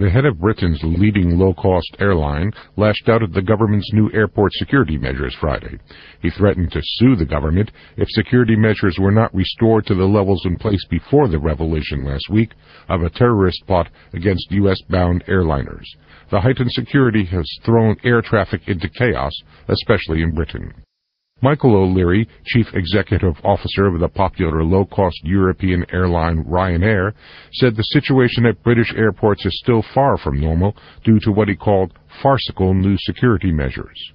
The head of Britain's leading low-cost airline lashed out at the government's new airport security measures Friday. He threatened to sue the government if security measures were not restored to the levels in place before the revelation last week of a terrorist plot against U.S.-bound airliners. The heightened security has thrown air traffic into chaos, especially in Britain. Michael O'Leary, Chief Executive Officer of the popular low-cost European airline Ryanair, said the situation at British airports is still far from normal due to what he called farcical new security measures.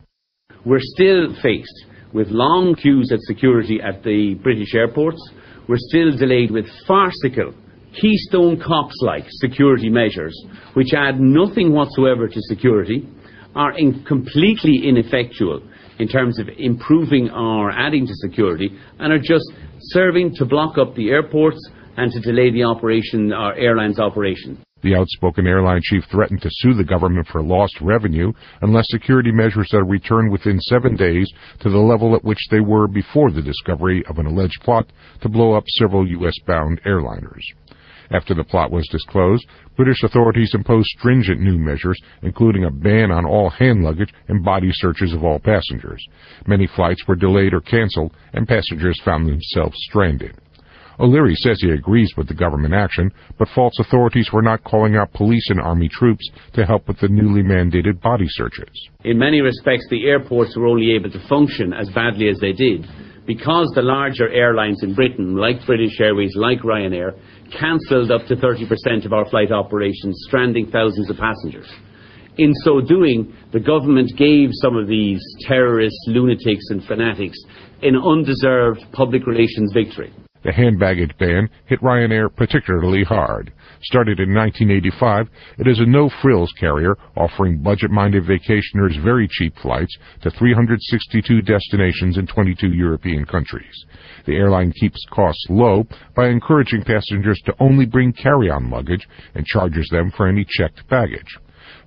We're still faced with long queues at security at the British airports. We're still delayed with farcical Keystone Cops-like security measures, which add nothing whatsoever to security, are in completely ineffectual in terms of improving or adding to security and are just serving to block up the airports and to delay the operation, our airline's operation. The outspoken airline chief threatened to sue the government for lost revenue unless security measures are returned within seven days to the level at which they were before the discovery of an alleged plot to blow up several U.S.-bound airliners. After the plot was disclosed, British authorities imposed stringent new measures, including a ban on all hand luggage and body searches of all passengers. Many flights were delayed or canceled, and passengers found themselves stranded. O'Leary says he agrees with the government action, but faults authorities for not calling out police and army troops to help with the newly mandated body searches. In many respects, the airports were only able to function as badly as they did because the larger airlines in Britain, like British Airways, like Ryanair, cancelled up to 30% of our flight operations, stranding thousands of passengers. In so doing, the government gave some of these terrorists, lunatics, and fanatics an undeserved public relations victory. The hand baggage ban hit Ryanair particularly hard. Started in 1985, it is a no-frills carrier offering budget-minded vacationers very cheap flights to 362 destinations in 22 European countries. The airline keeps costs low by encouraging passengers to only bring carry-on luggage and charges them for any checked baggage.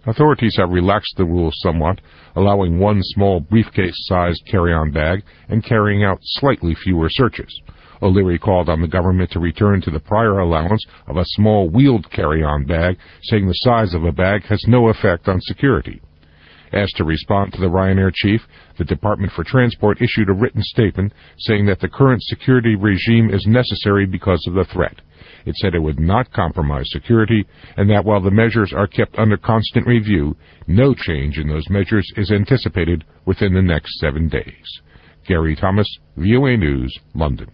Authorities have relaxed the rules somewhat, allowing one small briefcase-sized carry-on bag and carrying out slightly fewer searches. O'Leary called on the government to return to the prior allowance of a small wheeled carry-on bag, saying the size of a bag has no effect on security. Asked to respond to the Ryanair chief, the Department for Transport issued a written statement saying that the current security regime is necessary because of the threat. It said it would not compromise security and that while the measures are kept under constant review, no change in those measures is anticipated within the next seven days. Gary Thomas, VOA News, London.